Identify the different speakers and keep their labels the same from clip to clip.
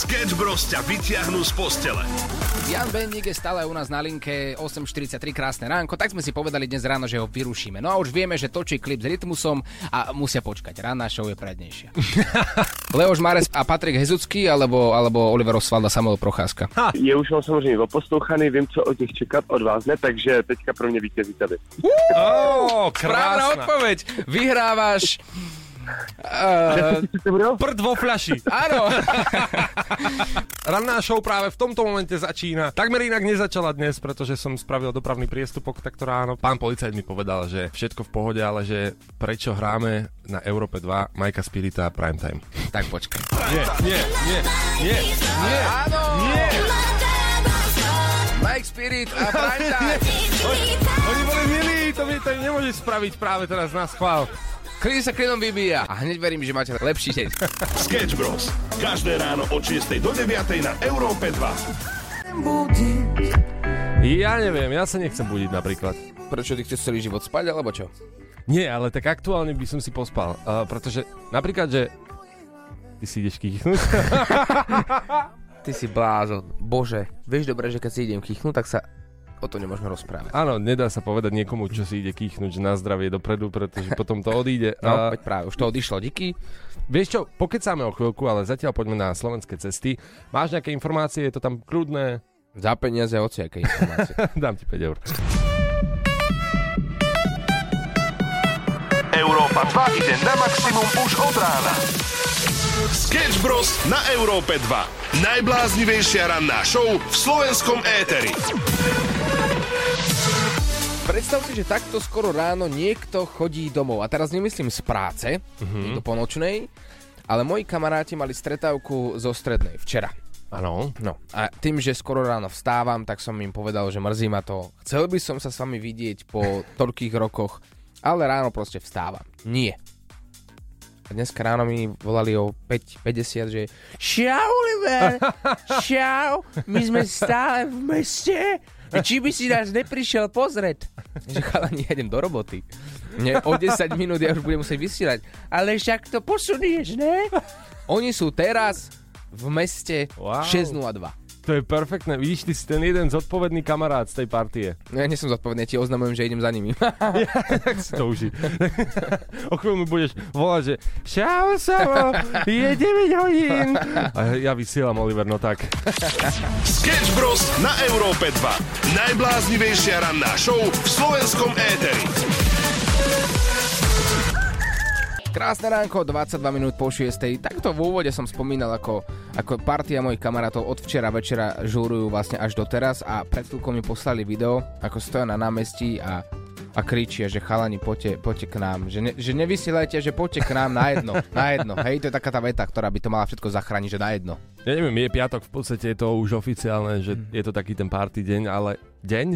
Speaker 1: Sketch Bros ťa vytiahnu z postele.
Speaker 2: Jan Bendik je stále u nás na linke 8.43 krásne ránko, tak sme si povedali dnes ráno, že ho vyrušíme. No a už vieme, že točí klip s rytmusom a musia počkať. Ranná show je prednejšia. Leoš Mares a Patrik Hezucký alebo, alebo Oliver Oswald a Samuel Procházka.
Speaker 3: Ha. Je už mám samozřejmě oposlouchaný, vím, co od nich čekat, od vás ne, takže teďka pro mě vítězíte vy.
Speaker 4: Oh, krásna.
Speaker 2: odpoveď. Vyhrávaš Uh,
Speaker 4: Prd vo fľaši.
Speaker 2: áno,
Speaker 4: Ranná show práve v tomto momente začína. Takmer inak nezačala dnes, pretože som spravil dopravný priestupok takto ráno. Pán policajt mi povedal, že všetko v pohode, ale že prečo hráme na Európe 2 Majka Spirita Primetime.
Speaker 2: tak počkaj.
Speaker 4: Nie, nie, nie, nie, nie,
Speaker 2: Áno,
Speaker 4: nie.
Speaker 2: Mike Spirit a Primetime.
Speaker 4: Oni boli milí, to mi to nemôžeš spraviť práve teraz na schvál.
Speaker 2: Klin sa klinom vybíja. A hneď verím, že máte lepší deň.
Speaker 1: Sketch Bros. Každé ráno od 6 do 9 na Európe 2.
Speaker 4: Ja neviem, ja sa nechcem budiť napríklad.
Speaker 2: Prečo ty chceš celý život spať, alebo čo?
Speaker 4: Nie, ale tak aktuálne by som si pospal. Uh, pretože napríklad, že ty si ideš kýchnuť.
Speaker 2: Ty si blázon. Bože, vieš dobre, že keď si idem kýchnuť, tak sa o to nemôžeme rozprávať.
Speaker 4: Áno, nedá sa povedať niekomu, čo si ide kýchnuť, že na zdravie dopredu, pretože potom to odíde.
Speaker 2: No,
Speaker 4: A
Speaker 2: veď práve, už to odišlo, díky.
Speaker 4: vieš čo, pokecáme o chvíľku, ale zatiaľ poďme na slovenské cesty. Máš nejaké informácie, je to tam kľudné?
Speaker 2: Za peniaze hociaké informácie.
Speaker 4: Dám ti 5 eur.
Speaker 1: Európa 2 ide na maximum už od rána. Sketch Bros. na Európe 2. Najbláznivejšia ranná show v slovenskom éteri.
Speaker 2: Predstav si, že takto skoro ráno niekto chodí domov. A teraz nemyslím z práce, mm-hmm. do ponočnej, ale moji kamaráti mali stretávku zo strednej včera.
Speaker 4: Áno.
Speaker 2: No a tým, že skoro ráno vstávam, tak som im povedal, že mrzí ma to. Chcel by som sa s vami vidieť po toľkých rokoch, ale ráno proste vstávam. Nie. A dneska ráno mi volali o 5.50, že Čau, Oliver! Čau! My sme stále v meste! Či by si nás neprišiel pozrieť? Že chalani, ja idem do roboty. Nie, o 10 minút ja už budem musieť vysielať. Ale však to posunieš, ne? Oni sú teraz v meste
Speaker 4: Wow.
Speaker 2: 602.
Speaker 4: To je perfektné. Vidíš, ty si ten jeden zodpovedný kamarát z tej partie.
Speaker 2: No ja nie som zodpovedný, ja ti oznamujem, že idem za nimi.
Speaker 4: tak si to uži. o chvíľu mi budeš volať, že Čau, Samo, je 9 hodín. A ja vysielam, Oliver, no tak.
Speaker 1: Sketch Bros. na Európe 2. Najbláznivejšia ranná show v slovenskom éteri.
Speaker 2: Krásne ránko, 22 minút po 6. Takto v úvode som spomínal, ako, ako partia mojich kamarátov od včera večera žúrujú vlastne až doteraz a pred chvíľkou mi poslali video, ako stoja na námestí a a kričia, že chalani, poďte, poďte k nám. Že, ne, že nevysielajte, že poďte k nám na jedno. Na jedno. Hej, to je taká tá veta, ktorá by to mala všetko zachrániť, že na jedno.
Speaker 4: Ja neviem, je piatok, v podstate je to už oficiálne, že je to taký ten party deň, ale deň?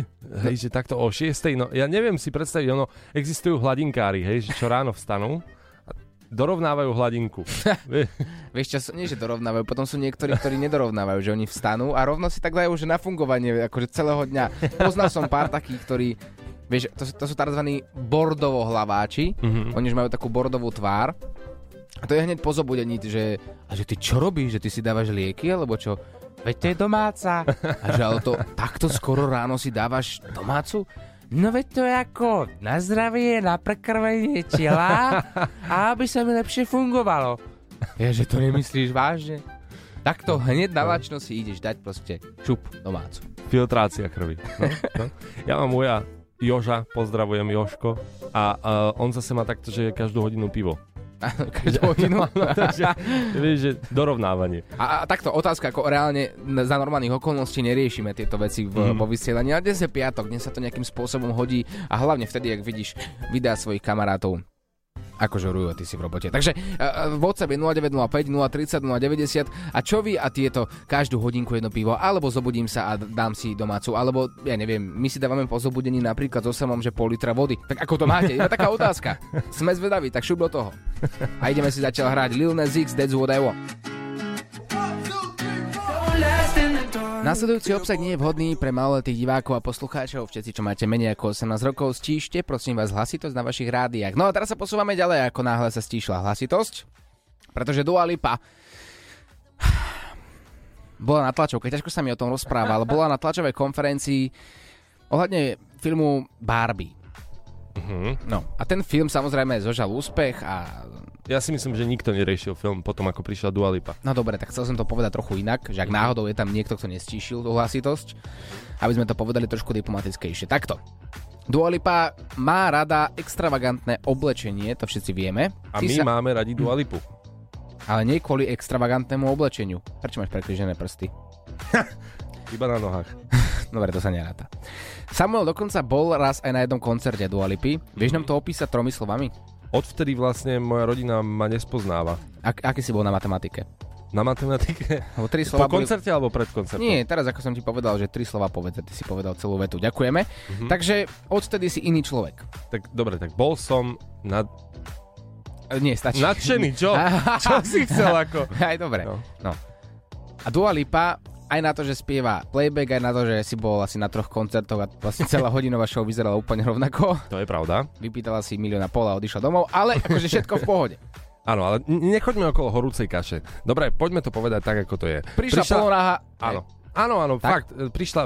Speaker 4: Hej, že takto o 6. No ja neviem si predstaviť, ono, existujú hladinkári, hej, že čo ráno vstanú dorovnávajú hladinku. Vie-
Speaker 2: Vieš čo, nie že dorovnávajú, potom sú niektorí, ktorí nedorovnávajú, že oni vstanú a rovno si tak dajú, že na fungovanie akože celého dňa. Poznal som pár takých, ktorí Vieš, to, to sú tzv. bordovo hlaváči, mm-hmm. oni už majú takú bordovú tvár a to je hneď po zobudení, že, a že ty čo robíš, že ty si dávaš lieky, alebo čo? Veď to je domáca. A že ale to takto skoro ráno si dávaš domácu? No veď to je ako na zdravie, na prekrvenie tela a aby sa mi lepšie fungovalo. Ja, že to nemyslíš vážne? Takto hneď na lačno si ideš dať proste čup domácu.
Speaker 4: Filtrácia krvi. No, no. Ja mám moja Joža, pozdravujem Joško, a uh, on zase má takto, že každú hodinu pivo.
Speaker 2: Každú hodinu.
Speaker 4: No, takže, vieš, že dorovnávanie.
Speaker 2: A, a takto otázka, ako reálne za normálnych okolností neriešime tieto veci v, mm. vo vysielaní, ale dnes je piatok, dnes sa to nejakým spôsobom hodí a hlavne vtedy, ak vidíš videá svojich kamarátov ako žorujú ty si v robote. Takže uh, WhatsApp je 0905 030 090 a čo vy a tieto každú hodinku jedno pivo, alebo zobudím sa a dám si domácu, alebo ja neviem, my si dávame po zobudení napríklad so samom, že pol litra vody. Tak ako to máte? Je taká otázka. Sme zvedaví, tak šup do toho. A ideme si zatiaľ hrať Lil Nas X, That's What I Want. Nasledujúci obsah nie je vhodný pre maloletých divákov a poslucháčov. Všetci, čo máte menej ako 18 rokov, stíšte, prosím vás, hlasitosť na vašich rádiách. No a teraz sa posúvame ďalej, ako náhle sa stíšla hlasitosť, pretože Dua Lipa bola na tlačovke, ťažko sa mi o tom rozpráva, ale bola na tlačovej konferencii ohľadne filmu Barbie.
Speaker 4: Uh-huh.
Speaker 2: No a ten film samozrejme zožal úspech a
Speaker 4: Ja si myslím, že nikto neriešil film potom, ako prišla Dua Lipa.
Speaker 2: No dobre, tak chcel som to povedať trochu inak, že ak náhodou je tam niekto, kto nestíšil tú hlasitosť, aby sme to povedali trošku diplomatickejšie. Takto. Dua Lipa má rada extravagantné oblečenie, to všetci vieme.
Speaker 4: A
Speaker 2: Ty
Speaker 4: my
Speaker 2: sa,
Speaker 4: máme radi Dua Lipu.
Speaker 2: Ale nie kvôli extravagantnému oblečeniu. Prečo máš prekrižené prsty?
Speaker 4: Iba na nohách.
Speaker 2: Dobre, to sa neráta. Samuel dokonca bol raz aj na jednom koncerte Dua Lipy. Vieš nám to opísať tromi slovami?
Speaker 4: Odvtedy vlastne moja rodina ma nespoznáva.
Speaker 2: Ak, aký si bol na matematike?
Speaker 4: Na matematike?
Speaker 2: Lebo tri
Speaker 4: Po
Speaker 2: slova boli...
Speaker 4: koncerte alebo pred koncertom?
Speaker 2: Nie, teraz ako som ti povedal, že tri slova povedz, a ty si povedal celú vetu. Ďakujeme.
Speaker 4: Mhm.
Speaker 2: Takže odtedy si iný človek.
Speaker 4: Tak dobre, tak bol som nad...
Speaker 2: E, Nie, stačí.
Speaker 4: nadšený, čo? čo si chcel ako?
Speaker 2: Aj dobre.
Speaker 4: No.
Speaker 2: No. A Dua Lipa aj na to, že spieva playback, aj na to, že si bol asi na troch koncertoch a vlastne celá hodinová show vyzerala úplne rovnako.
Speaker 4: To je pravda.
Speaker 2: Vypýtala si milión a pol a odišla domov, ale akože všetko v pohode.
Speaker 4: Áno, ale nechoďme okolo horúcej kaše. Dobre, poďme to povedať tak, ako to je.
Speaker 2: Prišla, Prišla... polonáha.
Speaker 4: Áno. Áno, áno,
Speaker 2: Tak?
Speaker 4: fakt. Prišla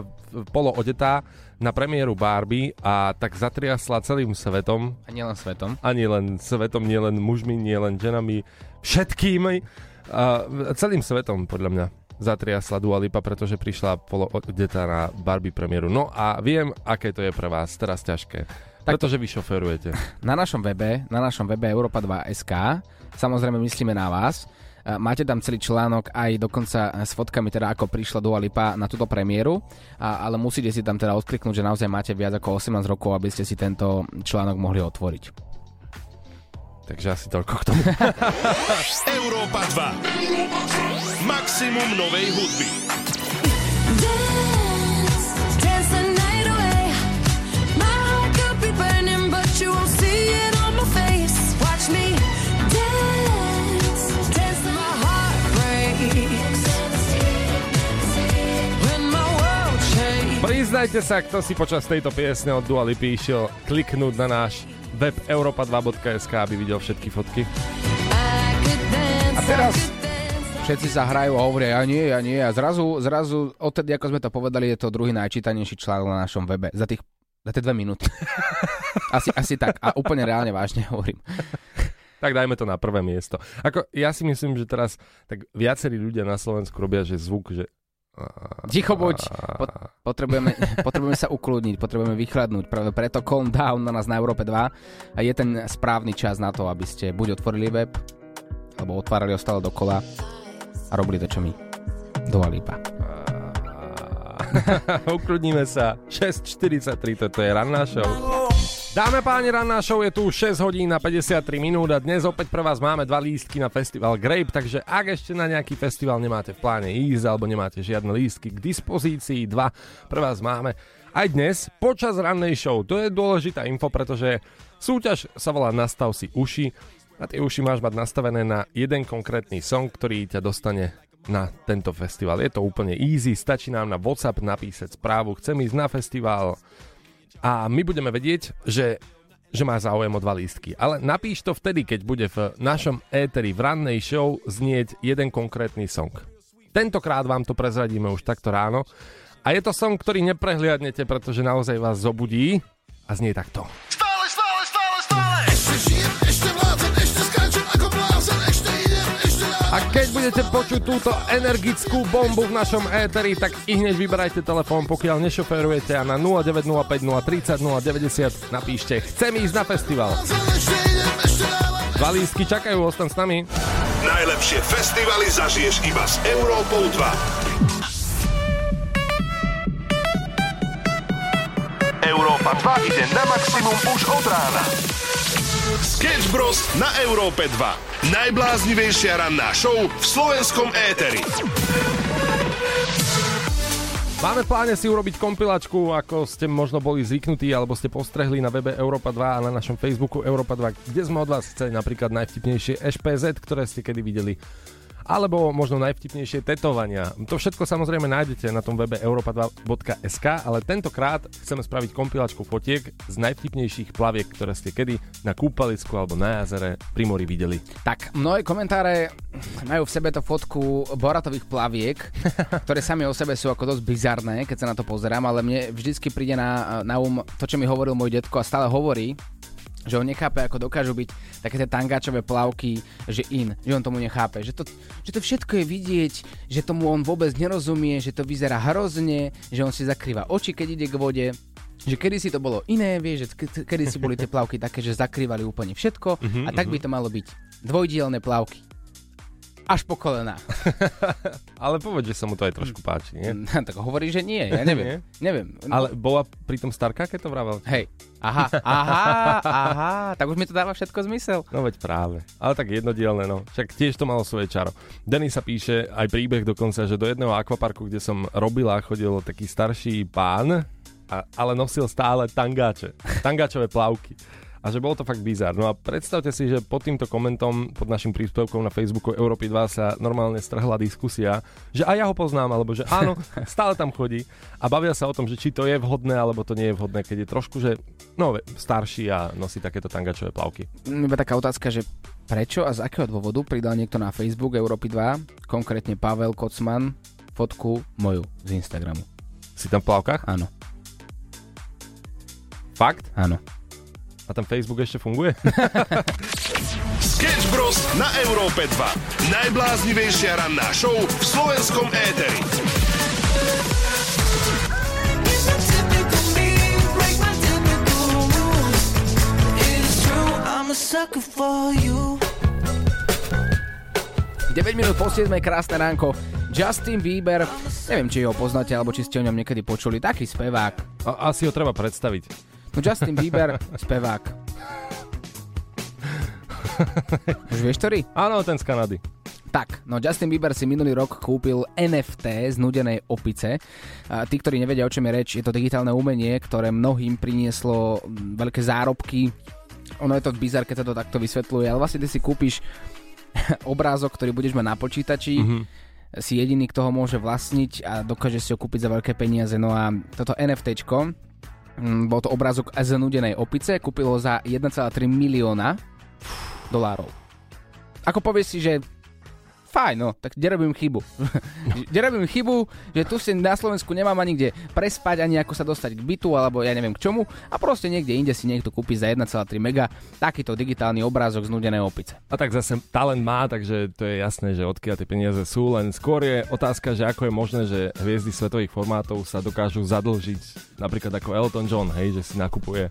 Speaker 4: polo odetá na premiéru Barbie a tak zatriasla celým svetom.
Speaker 2: A nielen svetom.
Speaker 4: A nie len svetom, nie len mužmi, nie len ženami, všetkými. A celým svetom, podľa mňa, zatriasla Dua Lipa, pretože prišla polo odetá na Barbie premiéru. No a viem, aké to je pre vás teraz ťažké. Pretože vy šoferujete.
Speaker 2: Na našom webe, na našom webe Europa 2 SK, samozrejme myslíme na vás, Máte tam celý článok aj dokonca s fotkami, teda ako prišla Dua Lipa na túto premiéru, a, ale musíte si tam teda odkliknúť, že naozaj máte viac ako 18 rokov, aby ste si tento článok mohli otvoriť.
Speaker 4: Takže asi toľko k tomu.
Speaker 1: Európa 2. Maximum novej hudby.
Speaker 5: Dance, dance the night away. My heart could be burning, but you won't see it on my face. Watch me dance, dance till my heart breaks. When my world shakes.
Speaker 4: Priznajte sa, kto si počas tejto piesne od Dua Lipy išiel kliknúť na náš web europa2.sk, aby videl všetky fotky.
Speaker 2: A teraz-. Všetci sa hrajú a hovoria, ja nie, ja nie. A zrazu, zrazu, odtedy, ako sme to povedali, je to druhý najčítanejší článok na našom webe. Za tých za tie dve minúty. asi, asi tak. A úplne reálne vážne hovorím.
Speaker 4: Tak dajme to na prvé miesto. Ako, ja si myslím, že teraz tak viacerí ľudia na Slovensku robia, že zvuk, že...
Speaker 2: Ticho buď. Pot- potrebujeme, potrebujeme sa ukludniť, potrebujeme vychladnúť. Práve preto calm down na nás na Európe 2 a je ten správny čas na to, aby ste buď otvorili web, alebo otvárali ho stále dokola a robili to, čo my. Dua Lipa.
Speaker 4: Ukludníme sa. 6.43, toto je ranná show. Dáme páni, ranná show je tu 6 hodín na 53 minút a dnes opäť pre vás máme dva lístky na festival Grape, takže ak ešte na nejaký festival nemáte v pláne ísť alebo nemáte žiadne lístky k dispozícii, dva pre vás máme aj dnes počas rannej show. To je dôležitá info, pretože súťaž sa volá Nastav si uši a tie uši máš mať nastavené na jeden konkrétny song, ktorý ťa dostane na tento festival. Je to úplne easy, stačí nám na WhatsApp napísať správu, chcem ísť na festival a my budeme vedieť, že, že má záujem o dva lístky. Ale napíš to vtedy, keď bude v našom éteri v rannej show znieť jeden konkrétny song. Tentokrát vám to prezradíme už takto ráno a je to song, ktorý neprehliadnete, pretože naozaj vás zobudí a znie takto.
Speaker 1: Stále,
Speaker 4: A keď budete počuť túto energickú bombu v našom éteri, tak i hneď vyberajte telefón, pokiaľ nešoferujete a na 0905 030 090 napíšte Chcem ísť na festival. Dva lístky čakajú, ostan s nami.
Speaker 1: Najlepšie festivaly zažiješ iba s Európou 2. Európa 2 ide na maximum už od rána. Sketch Bros. na Európe 2. Najbláznivejšia ranná show v slovenskom éteri.
Speaker 4: Máme v pláne si urobiť kompilačku, ako ste možno boli zvyknutí, alebo ste postrehli na webe Európa 2 a na našom Facebooku Európa 2, kde sme od vás chceli napríklad najvtipnejšie HPZ, ktoré ste kedy videli. Alebo možno najvtipnejšie tetovania. To všetko samozrejme nájdete na tom webe europa2.sk, ale tentokrát chceme spraviť kompilačku fotiek z najvtipnejších plaviek, ktoré ste kedy na kúpalisku alebo na jazere pri mori videli.
Speaker 2: Tak, mnohé komentáre majú v sebe to fotku boratových plaviek, ktoré sami o sebe sú ako dosť bizarné, keď sa na to pozerám, ale mne vždycky príde na, na um to, čo mi hovoril môj detko a stále hovorí, že on nechápe, ako dokážu byť také tie tangáčové plavky, že in, že on tomu nechápe, že to, že to všetko je vidieť, že tomu on vôbec nerozumie, že to vyzerá hrozne, že on si zakrýva oči, keď ide k vode, že kedy si to bolo iné, vieš, že kedy si boli tie plavky také, že zakrývali úplne všetko a tak by to malo byť. Dvojdielne plavky. Až po kolená.
Speaker 4: Ale povedz, že sa mu to aj trošku páči, nie?
Speaker 2: tak hovorí, že nie, ja neviem. neviem.
Speaker 4: Ale bola pritom starka, keď to vravel?
Speaker 2: Hej, aha, aha, aha, tak už mi to dáva všetko zmysel.
Speaker 4: No veď práve. Ale tak jednodielne, no. Však tiež to malo svoje čaro. Denis sa píše aj príbeh dokonca, že do jedného akvaparku, kde som robila, chodil taký starší pán, a, ale nosil stále tangáče. Tangáčové plavky. A že bolo to fakt bizar. No a predstavte si, že pod týmto komentom, pod našim príspevkom na Facebooku Európy 2 sa normálne strhla diskusia, že aj ja ho poznám, alebo že áno, stále tam chodí a bavia sa o tom, že či to je vhodné, alebo to nie je vhodné, keď je trošku, že no, starší a nosí takéto tangačové plavky.
Speaker 2: Iba taká otázka, že prečo a z akého dôvodu pridal niekto na Facebook Európy 2, konkrétne Pavel Kocman, fotku moju z Instagramu.
Speaker 4: Si tam v plavkách?
Speaker 2: Áno,
Speaker 4: Fakt?
Speaker 2: áno.
Speaker 4: A tam Facebook ešte funguje?
Speaker 1: Sketch Bros. na Európe 2. Najbláznivejšia ranná show v slovenskom éteri.
Speaker 5: I'm a sucker for you.
Speaker 2: 9 minút po 7, krásne ránko. Justin Bieber, neviem, či ho poznáte, alebo či ste o ňom niekedy počuli, taký spevák.
Speaker 4: A, asi ho treba predstaviť.
Speaker 2: No Justin Bieber, spevák. Už vieš, ktorý?
Speaker 4: Áno, ten z Kanady.
Speaker 2: Tak, no Justin Bieber si minulý rok kúpil NFT z nudenej opice. A tí, ktorí nevedia, o čom je reč, je to digitálne umenie, ktoré mnohým prinieslo veľké zárobky. Ono je to bizar, keď sa to takto vysvetľuje, ale vlastne ty si kúpiš obrázok, ktorý budeš mať na počítači, mm-hmm. si jediný, kto ho môže vlastniť a dokáže si ho kúpiť za veľké peniaze. No a toto NFTčko, mm, bol to obrázok z nudenej opice, kúpilo za 1,3 milióna dolárov. Ako povieš si, že fajn, no, tak kde robím chybu? kde robím chybu, že tu si na Slovensku nemám ani kde prespať, ani ako sa dostať k bytu, alebo ja neviem k čomu, a proste niekde inde si niekto kúpi za 1,3 mega takýto digitálny obrázok z nudenej opice.
Speaker 4: A tak zase talent má, takže to je jasné, že odkiaľ tie peniaze sú, len skôr je otázka, že ako je možné, že hviezdy svetových formátov sa dokážu zadlžiť, napríklad ako Elton John, hej, že si nakupuje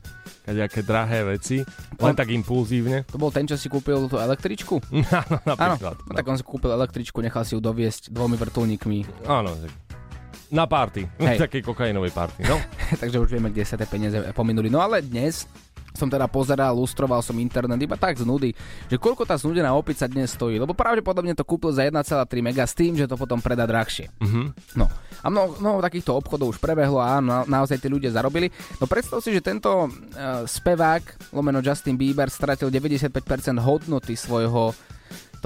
Speaker 4: nejaké drahé veci, len
Speaker 2: On-
Speaker 4: tak impulzívne.
Speaker 2: To bol ten, čo si kúpil tú električku?
Speaker 4: Áno,
Speaker 2: Áno,
Speaker 4: napríklad.
Speaker 2: no, tak on si kúpil električku, nechal si ju doviesť dvomi vrtulníkmi,
Speaker 4: Áno, na party,
Speaker 2: Hej.
Speaker 4: takej kokainovej party, no.
Speaker 2: takže už vieme, kde sa tie peniaze pominuli. No ale dnes som teda pozeral, lustroval som internet iba tak z nudy, že koľko tá znudená opica dnes stojí, lebo pravdepodobne to kúpil za 1,3 mega s tým, že to potom predá drahšie.
Speaker 4: Mhm.
Speaker 2: No a mnoho, mnoho takýchto obchodov už prebehlo a na, naozaj tí ľudia zarobili. No predstav si, že tento uh, spevák, lomeno Justin Bieber, stratil 95% hodnoty svojho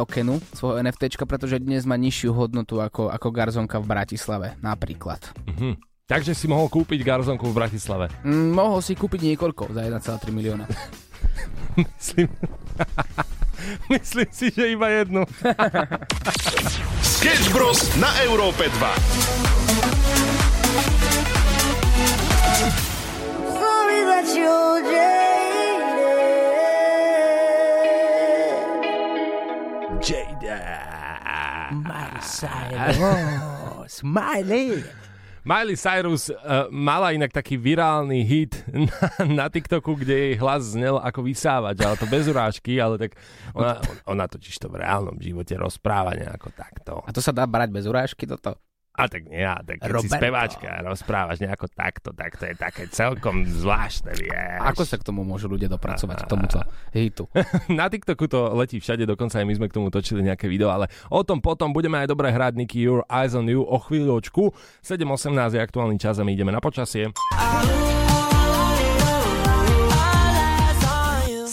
Speaker 2: tokenu, svojho NFTčka, pretože dnes má nižšiu hodnotu ako, ako Garzonka v Bratislave, napríklad.
Speaker 4: Mhm. Takže si mohol kúpiť garzonku v Bratislave.
Speaker 2: Mm, mohol si kúpiť niekoľko za 1,3 milióna.
Speaker 4: Myslím... Myslím si, že iba jednu.
Speaker 1: Sketch Bros. na Európe 2.
Speaker 5: Sorry that you're jaded.
Speaker 2: Smiley!
Speaker 4: Miley Cyrus uh, mala inak taký virálny hit na, na TikToku, kde jej hlas znel ako vysávač, ale to bez urážky, ale tak ona, ona totiž to v reálnom živote rozpráva nejako takto.
Speaker 2: A to sa dá brať bez urážky toto?
Speaker 4: A tak nie, a tak keď si speváčka a rozprávaš nejako takto, tak to je také celkom zvláštne, vieš.
Speaker 2: Ako sa k tomu môžu ľudia dopracovať, k tomuto hitu?
Speaker 4: Na TikToku to letí všade, dokonca aj my sme k tomu točili nejaké video, ale o tom potom budeme aj dobre hrať Nicky Your Eyes on You o chvíľočku. 7.18 je aktuálny čas a my ideme na počasie. 7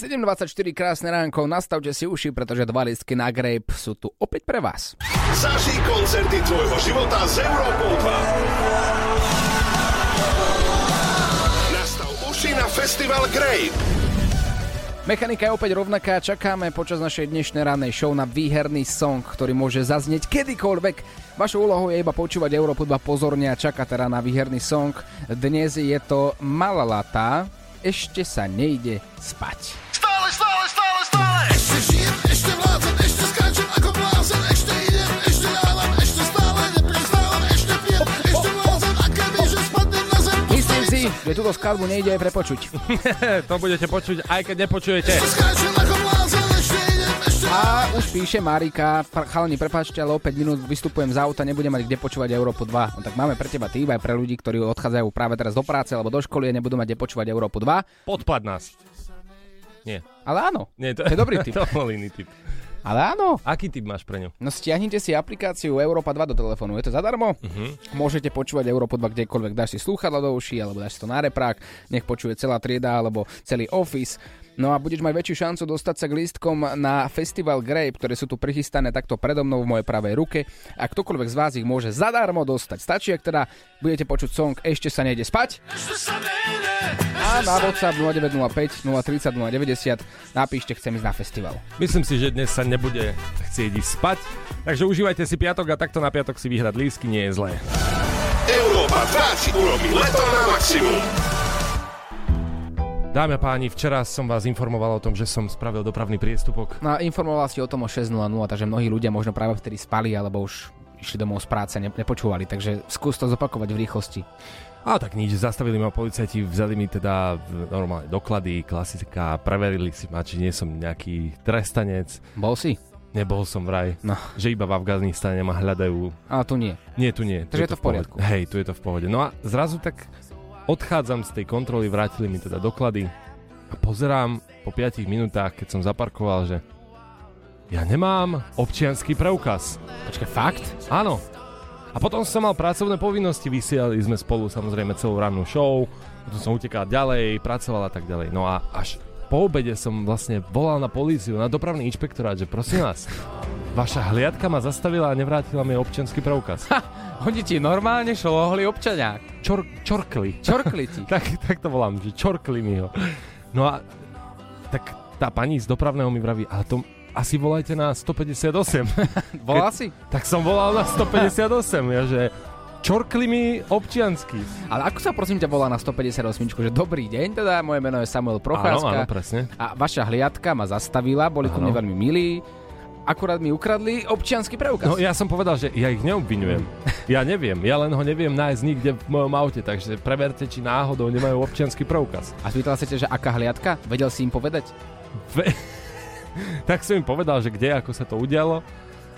Speaker 2: 7.24 krásne ránko, nastavte si uši, pretože dva listky na Grape sú tu opäť pre vás.
Speaker 1: Zažij koncerty tvojho života s Európou 2. Nastav uši na festival Grape.
Speaker 2: Mechanika je opäť rovnaká, čakáme počas našej dnešnej rannej show na výherný song, ktorý môže zaznieť kedykoľvek. Vašou úlohou je iba počúvať Európu 2 pozorne a čaká teda na výherný song. Dnes je to Malalata, ešte sa nejde spať.
Speaker 6: Že
Speaker 2: túto skladbu nejde aj prepočuť.
Speaker 4: to budete počuť, aj keď nepočujete.
Speaker 2: A už píše Marika, "Pr- chalani, prepáčte, ale o 5 minút vystupujem z auta, nebudem mať kde počúvať Európu 2. No tak máme pre teba tým aj pre ľudí, ktorí odchádzajú práve teraz do práce alebo do školy a nebudú mať kde počúvať Európu 2.
Speaker 4: Podpad nás. Nie.
Speaker 2: Ale áno,
Speaker 4: Nie,
Speaker 2: To je dobrý tip.
Speaker 4: to bol iný tip.
Speaker 2: Ale áno.
Speaker 4: Aký tip máš pre ňu?
Speaker 2: No stiahnite si aplikáciu Európa 2 do telefónu, je to zadarmo.
Speaker 4: Mhm.
Speaker 2: Môžete počúvať Európu 2 kdekoľvek, dáš si slúchadla do uší, alebo dáš si to na reprák, nech počuje celá trieda, alebo celý office. No a budeš mať väčšiu šancu dostať sa k lístkom na Festival Grape, ktoré sú tu prichystané takto predo mnou v mojej pravej ruke a ktokoľvek z vás ich môže zadarmo dostať. Stačí, ak teda budete počuť song Ešte sa nejde spať a na WhatsApp 0905 030 090 napíšte chcem ísť na festival.
Speaker 4: Myslím si, že dnes sa nebude chcieť ísť spať, takže užívajte si piatok a takto na piatok si vyhrať lísky nie je zlé.
Speaker 1: Európa 2 ti urobí leto na maximum.
Speaker 4: Dámy a páni, včera som vás informoval o tom, že som spravil dopravný priestupok.
Speaker 2: No a informoval si o tom o 6.00, takže mnohí ľudia možno práve vtedy spali alebo už išli domov z práce, ne, nepočúvali, takže skús to zopakovať v rýchlosti.
Speaker 4: A tak nič, zastavili ma policajti, vzali mi teda normálne doklady, klasika, preverili si ma, či nie som nejaký trestanec.
Speaker 2: Bol si?
Speaker 4: Nebol som vraj,
Speaker 2: No,
Speaker 4: že iba v Afganistane ma hľadajú.
Speaker 2: ale tu nie.
Speaker 4: Nie, tu nie. Tu
Speaker 2: Takže je to v poriadku.
Speaker 4: pohode. Hej, tu je to v pohode. No a zrazu tak odchádzam z tej kontroly, vrátili mi teda doklady a pozerám po 5 minútach, keď som zaparkoval, že ja nemám občianský preukaz.
Speaker 2: Počkaj, fakt?
Speaker 4: Áno. A potom som mal pracovné povinnosti, vysielali sme spolu samozrejme celú rannú show, potom som utekal ďalej, pracoval a tak ďalej. No a až po obede som vlastne volal na políciu, na dopravný inšpektorát, že prosím vás, vaša hliadka ma zastavila a nevrátila mi občianský preukaz.
Speaker 2: Oni ti normálne šlohli občania.
Speaker 4: Čor, čorkli.
Speaker 2: Čorkli ti.
Speaker 4: tak, tak to volám, že čorkli mi ho. No a tak tá pani z dopravného mi vraví, ale to asi volajte na 158.
Speaker 2: Volal si?
Speaker 4: tak som volal na 158, ja, že čorkli mi občiansky.
Speaker 2: Ale ako sa prosím ťa volá na 158, že dobrý deň, teda moje meno je Samuel
Speaker 4: Áno,
Speaker 2: Procházka.
Speaker 4: áno, presne.
Speaker 2: A vaša hliadka ma zastavila, boli ku
Speaker 4: Áno.
Speaker 2: mne veľmi milí. Akurát mi ukradli občiansky preukaz.
Speaker 4: No ja som povedal, že ja ich neobvinujem. Ja neviem, ja len ho neviem nájsť nikde v mojom aute, takže preverte, či náhodou nemajú občianský preukaz.
Speaker 2: A spýtal sa ťa, že aká hliadka? Vedel si im povedať?
Speaker 4: Ve- tak som im povedal, že kde, ako sa to udialo.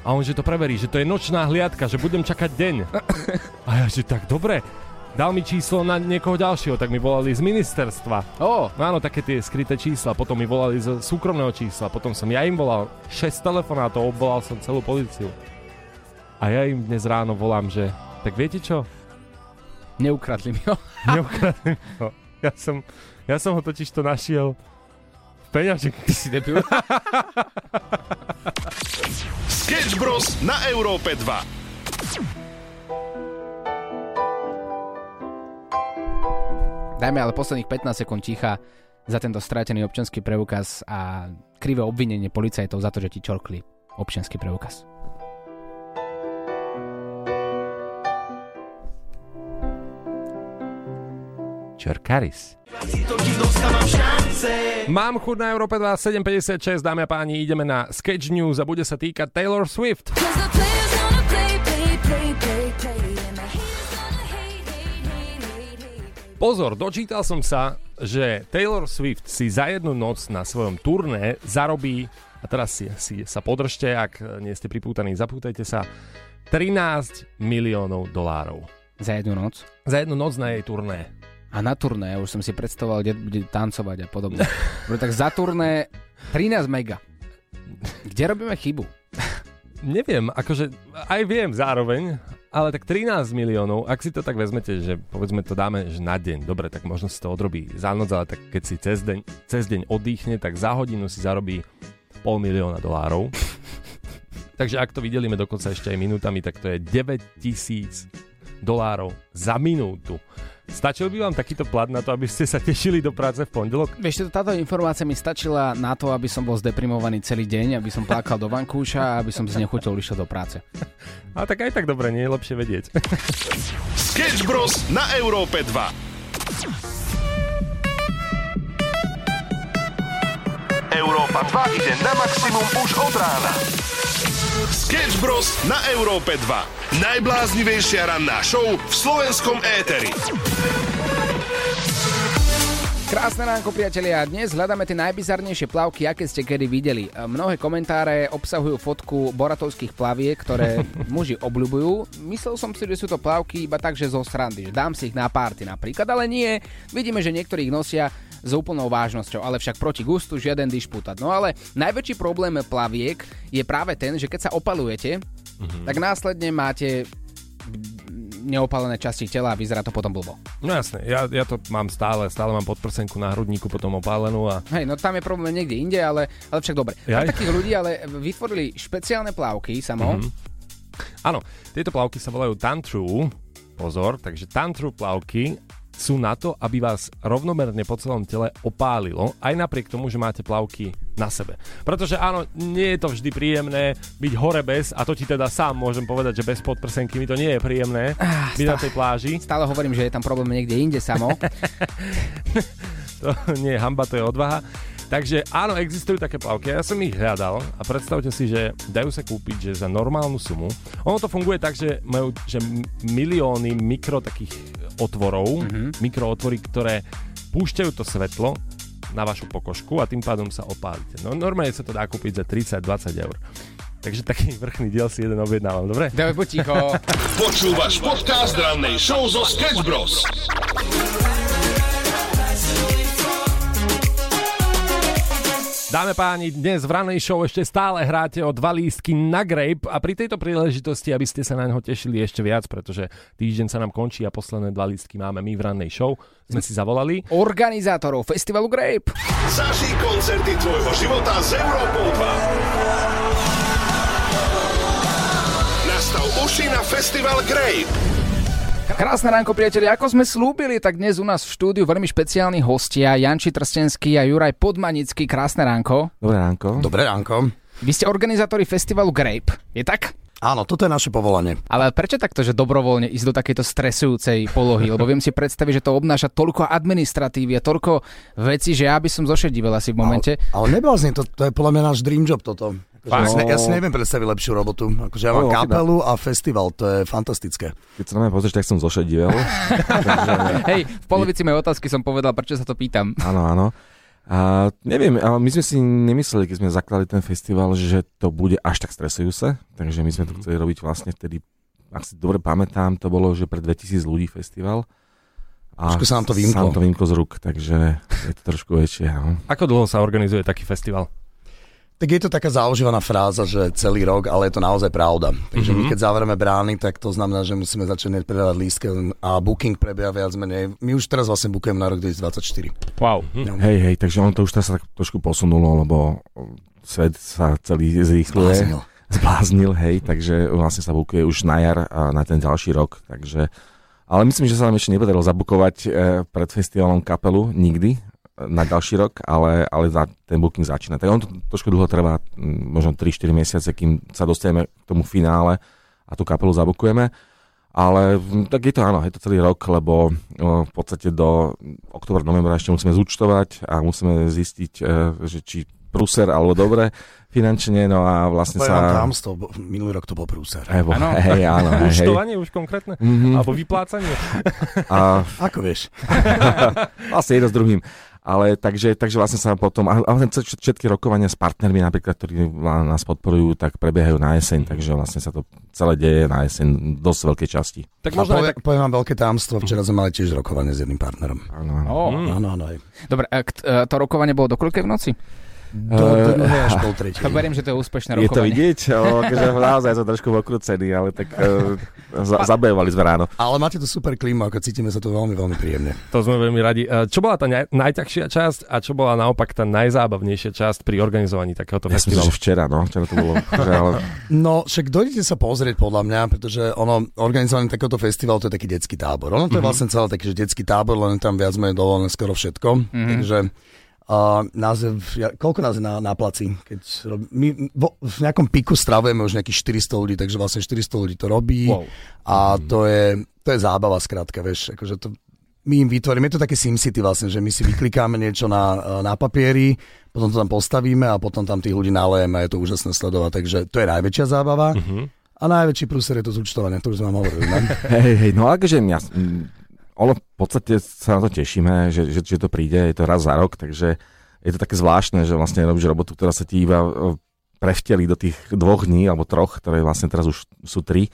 Speaker 4: A on, že to preverí, že to je nočná hliadka, že budem čakať deň. A ja, že tak dobre. Dal mi číslo na niekoho ďalšieho, tak mi volali z ministerstva.
Speaker 2: Ó,
Speaker 4: No áno, také tie skryté čísla, potom mi volali z súkromného čísla, potom som ja im volal 6 telefonátov, obvolal som celú policiu. A ja im dnes ráno volám, že tak viete čo?
Speaker 2: neukradli mi ho.
Speaker 4: Neukradli mi ho. Ja som, ja som ho totiž to našiel v peňaženke.
Speaker 2: Ty si debil.
Speaker 1: Sketch Bros. na Európe 2.
Speaker 2: Dajme ale posledných 15 sekúnd ticha za tento stratený občianský preukaz a krivé obvinenie policajtov za to, že ti čorkli občianský preukaz.
Speaker 4: Čerkaris. Mám chuť na Európe 2, 7.56, dámy a páni, ideme na Sketch News a bude sa týkať Taylor Swift. Pozor, dočítal som sa, že Taylor Swift si za jednu noc na svojom turné zarobí, a teraz si, si sa podržte, ak nie ste pripútaní, zapútajte sa, 13 miliónov dolárov.
Speaker 2: Za jednu noc.
Speaker 4: Za jednu noc na jej turné.
Speaker 2: A na turné, už som si predstavoval, kde bude tancovať a podobne. Tak za turné 13 mega. Kde robíme chybu?
Speaker 4: Neviem, akože aj viem zároveň, ale tak 13 miliónov, ak si to tak vezmete, že povedzme to dáme že na deň, dobre, tak možno si to odrobí za noc, ale tak keď si cez deň, cez deň oddychne, tak za hodinu si zarobí pol milióna dolárov. Takže ak to videlíme dokonca ešte aj minútami, tak to je 9 tisíc dolárov za minútu. Stačil by vám takýto plat na to, aby ste sa tešili do práce v pondelok?
Speaker 2: Vieš, táto informácia mi stačila na to, aby som bol zdeprimovaný celý deň, aby som plakal do vankúša a aby som znechutil išiel do práce.
Speaker 4: A tak aj tak dobre, nie je lepšie vedieť.
Speaker 1: Sketch Bros. na Európe 2. Európa 2 ide na maximum už od rána. Sketch Bros. na Európe 2. Najbláznivejšia ranná show v slovenskom éteri.
Speaker 2: Krásne ránko, priatelia. Dnes hľadáme tie najbizarnejšie plavky, aké ste kedy videli. Mnohé komentáre obsahujú fotku boratovských plaviek, ktoré muži obľúbujú. Myslel som si, že sú to plavky iba tak, že zo srandy, že dám si ich na párty napríklad, ale nie. Vidíme, že niektorí ich nosia s úplnou vážnosťou, ale však proti gustu žiaden dišputát. No ale najväčší problém plaviek je práve ten, že keď sa opalujete, mm-hmm. tak následne máte neopalené časti tela a vyzerá to potom blbo.
Speaker 4: No jasne, ja, ja to mám stále, stále mám podprsenku na hrudníku potom opálenú a
Speaker 2: Hej, no tam je problém niekde inde, ale, ale však dobre. Mám takých ľudí, ale vytvorili špeciálne plávky, samo.
Speaker 4: Mhm. Áno, tieto plavky sa volajú Tantru. Pozor, takže Tantru plavky sú na to, aby vás rovnomerne po celom tele opálilo, aj napriek tomu, že máte plavky na sebe. Pretože áno, nie je to vždy príjemné byť hore bez, a to ti teda sám môžem povedať, že bez podprsenky mi to nie je príjemné byť na tej pláži.
Speaker 2: Stále hovorím, že je tam problém niekde inde samo.
Speaker 4: To nie je hamba, to je odvaha. Takže áno, existujú také plavky, ja som ich hľadal a predstavte si, že dajú sa kúpiť, že za normálnu sumu. Ono to funguje tak, že majú že milióny mikro takých otvorov, mm-hmm. mikrootvory, ktoré púšťajú to svetlo na vašu pokožku a tým pádom sa opálite. No normálne sa to dá kúpiť za 30-20 eur. Takže taký vrchný diel si jeden objednávam, dobre?
Speaker 2: Dávaj poticho.
Speaker 1: Počúvaš podcast rannej show zo Sketch Bros.
Speaker 4: Dáme páni, dnes v ranej show ešte stále hráte o dva lístky na Grape a pri tejto príležitosti, aby ste sa na ňo tešili ešte viac, pretože týždeň sa nám končí a posledné dva lístky máme my v rannej show, sme si zavolali.
Speaker 2: Organizátorov festivalu Grape.
Speaker 1: Zažij koncerty tvojho života s Európou 2. Nastav uši na festival Grape.
Speaker 2: Krásne ránko, priatelia. Ako sme slúbili, tak dnes u nás v štúdiu veľmi špeciálni hostia Janči Trstenský a Juraj Podmanický. Krásne ránko.
Speaker 7: Dobré ránko.
Speaker 8: Dobré ránko.
Speaker 2: Vy ste organizátori festivalu Grape, je tak?
Speaker 8: Áno, toto je naše povolanie.
Speaker 2: Ale prečo takto, že dobrovoľne ísť do takejto stresujúcej polohy? Lebo viem si predstaviť, že to obnáša toľko administratívy a toľko vecí, že ja by som zošedivel asi v momente.
Speaker 8: Ale, ale neblázni, to, to je podľa mňa náš dream job toto. Akože ja, si, ne- ja si neviem predstaviť lepšiu robotu. Akože ja mám
Speaker 7: No,
Speaker 8: kapelu a festival, to je fantastické.
Speaker 7: Keď sa na mňa pozrieš, tak som zošedivel.
Speaker 2: Hej, v polovici mojej otázky som povedal, prečo sa to pýtam.
Speaker 7: áno, áno. A neviem, ale my sme si nemysleli, keď sme zakladali ten festival, že to bude až tak stresujúce. Takže my sme to chceli robiť vlastne vtedy, ak si dobre pamätám, to bolo, že pre 2000 ľudí festival. A
Speaker 8: Trošku sa nám to vymklo.
Speaker 7: Sa nám to vymklo z rúk, takže je to trošku väčšie. No.
Speaker 4: Ako dlho sa organizuje taký festival?
Speaker 8: Tak je to taká zaužívaná fráza, že celý rok, ale je to naozaj pravda. Takže mm-hmm. my keď zavrieme brány, tak to znamená, že musíme začať predávať lístky a booking prebieha viac menej. My už teraz vlastne bookujeme na rok 2024.
Speaker 4: Wow.
Speaker 8: No.
Speaker 7: Hej, hej, takže ono to už teraz sa tak trošku posunulo, lebo svet sa celý zrýchluje.
Speaker 8: Zbláznil.
Speaker 7: Zbláznil, hej, takže vlastne sa bukuje už na jar a na ten ďalší rok, takže... Ale myslím, že sa nám ešte nepodarilo zabukovať e, pred festivalom kapelu nikdy na ďalší rok, ale, ale za, ten booking začína. Tak on to trošku dlho trvá, možno 3-4 mesiace, kým sa dostaneme k tomu finále a tú kapelu zabukujeme. Ale tak je to áno, je to celý rok, lebo v podstate do oktobra, novembra ešte musíme zúčtovať a musíme zistiť, e, že či prúser alebo dobre finančne, no a vlastne sa...
Speaker 8: tajomstvo, bo- minulý rok to bol prúser.
Speaker 7: Hej, bo,
Speaker 2: Áno.
Speaker 7: hej, áno, hej, hej.
Speaker 4: Účtovanie už konkrétne?
Speaker 7: Mhm.
Speaker 4: Alebo vyplácanie?
Speaker 7: A
Speaker 8: Ako vieš?
Speaker 7: vlastne jedno s druhým. Ale takže, takže vlastne sa potom, ale c- všetky rokovania s partnermi napríklad, ktorí nás podporujú, tak prebiehajú na jeseň, takže vlastne sa to celé deje na jeseň, dosť veľkej časti.
Speaker 4: Tak
Speaker 8: A
Speaker 4: možno aj
Speaker 8: poviem,
Speaker 4: tak...
Speaker 8: poviem vám veľké tajomstvo, včera sme mali tiež rokovanie s jedným partnerom.
Speaker 7: Áno, áno.
Speaker 2: Oh.
Speaker 8: Áno, áno, aj.
Speaker 2: Dobre, a to rokovanie bolo do koľkej v noci?
Speaker 8: Do, do
Speaker 7: Eh,
Speaker 8: druhej až pol tretej.
Speaker 2: To beriem, že to je úspešné
Speaker 7: Je to
Speaker 2: rokovanie.
Speaker 7: vidieť, že naozaj som trošku okrúcený, ale tak uh, za, zabojovali sme ráno.
Speaker 8: Ale máte tu super klímu, ako cítime sa tu veľmi, veľmi príjemne.
Speaker 4: To sme veľmi radi. E, Čo bola tá naj- najťažšia časť a čo bola naopak tá najzábavnejšia časť pri organizovaní takéhoto
Speaker 7: Ja
Speaker 4: festivalu?
Speaker 7: že včera, no, včera to bolo. Ale,
Speaker 8: No, však dojdete sa pozrieť podľa mňa, pretože ono, organizovanie takéhoto festivalu to je taký detský tábor. Ono to je vlastne celé taký, že detský tábor, len tam viac menej dovolené skoro všetko. Takže název, ja, koľko nás je na, na placi? Keď rob, my vo, v nejakom piku stravujeme už nejakých 400 ľudí, takže vlastne 400 ľudí to robí
Speaker 2: Wow.
Speaker 8: a to je, to je zábava skrátka, vieš, akože to, my im vytvoríme, je to také SimCity vlastne, že my si vyklikáme niečo na, na papieri, potom to tam postavíme a potom tam tých ľudí nalejeme a je to úžasné sledovať, takže to je najväčšia zábava. A najväčší prúser je to zúčtovanie, to už sme vám hovorili. Ne?
Speaker 7: hej, hej, no akože ja, mm, ono v podstate sa na to tešíme, že, že, že to príde, je to raz za rok, takže je to také zvláštne, že vlastne robíš robotu, ktorá sa ti iba e, prevteli do tých dvoch dní, alebo troch, ktoré vlastne teraz už sú tri.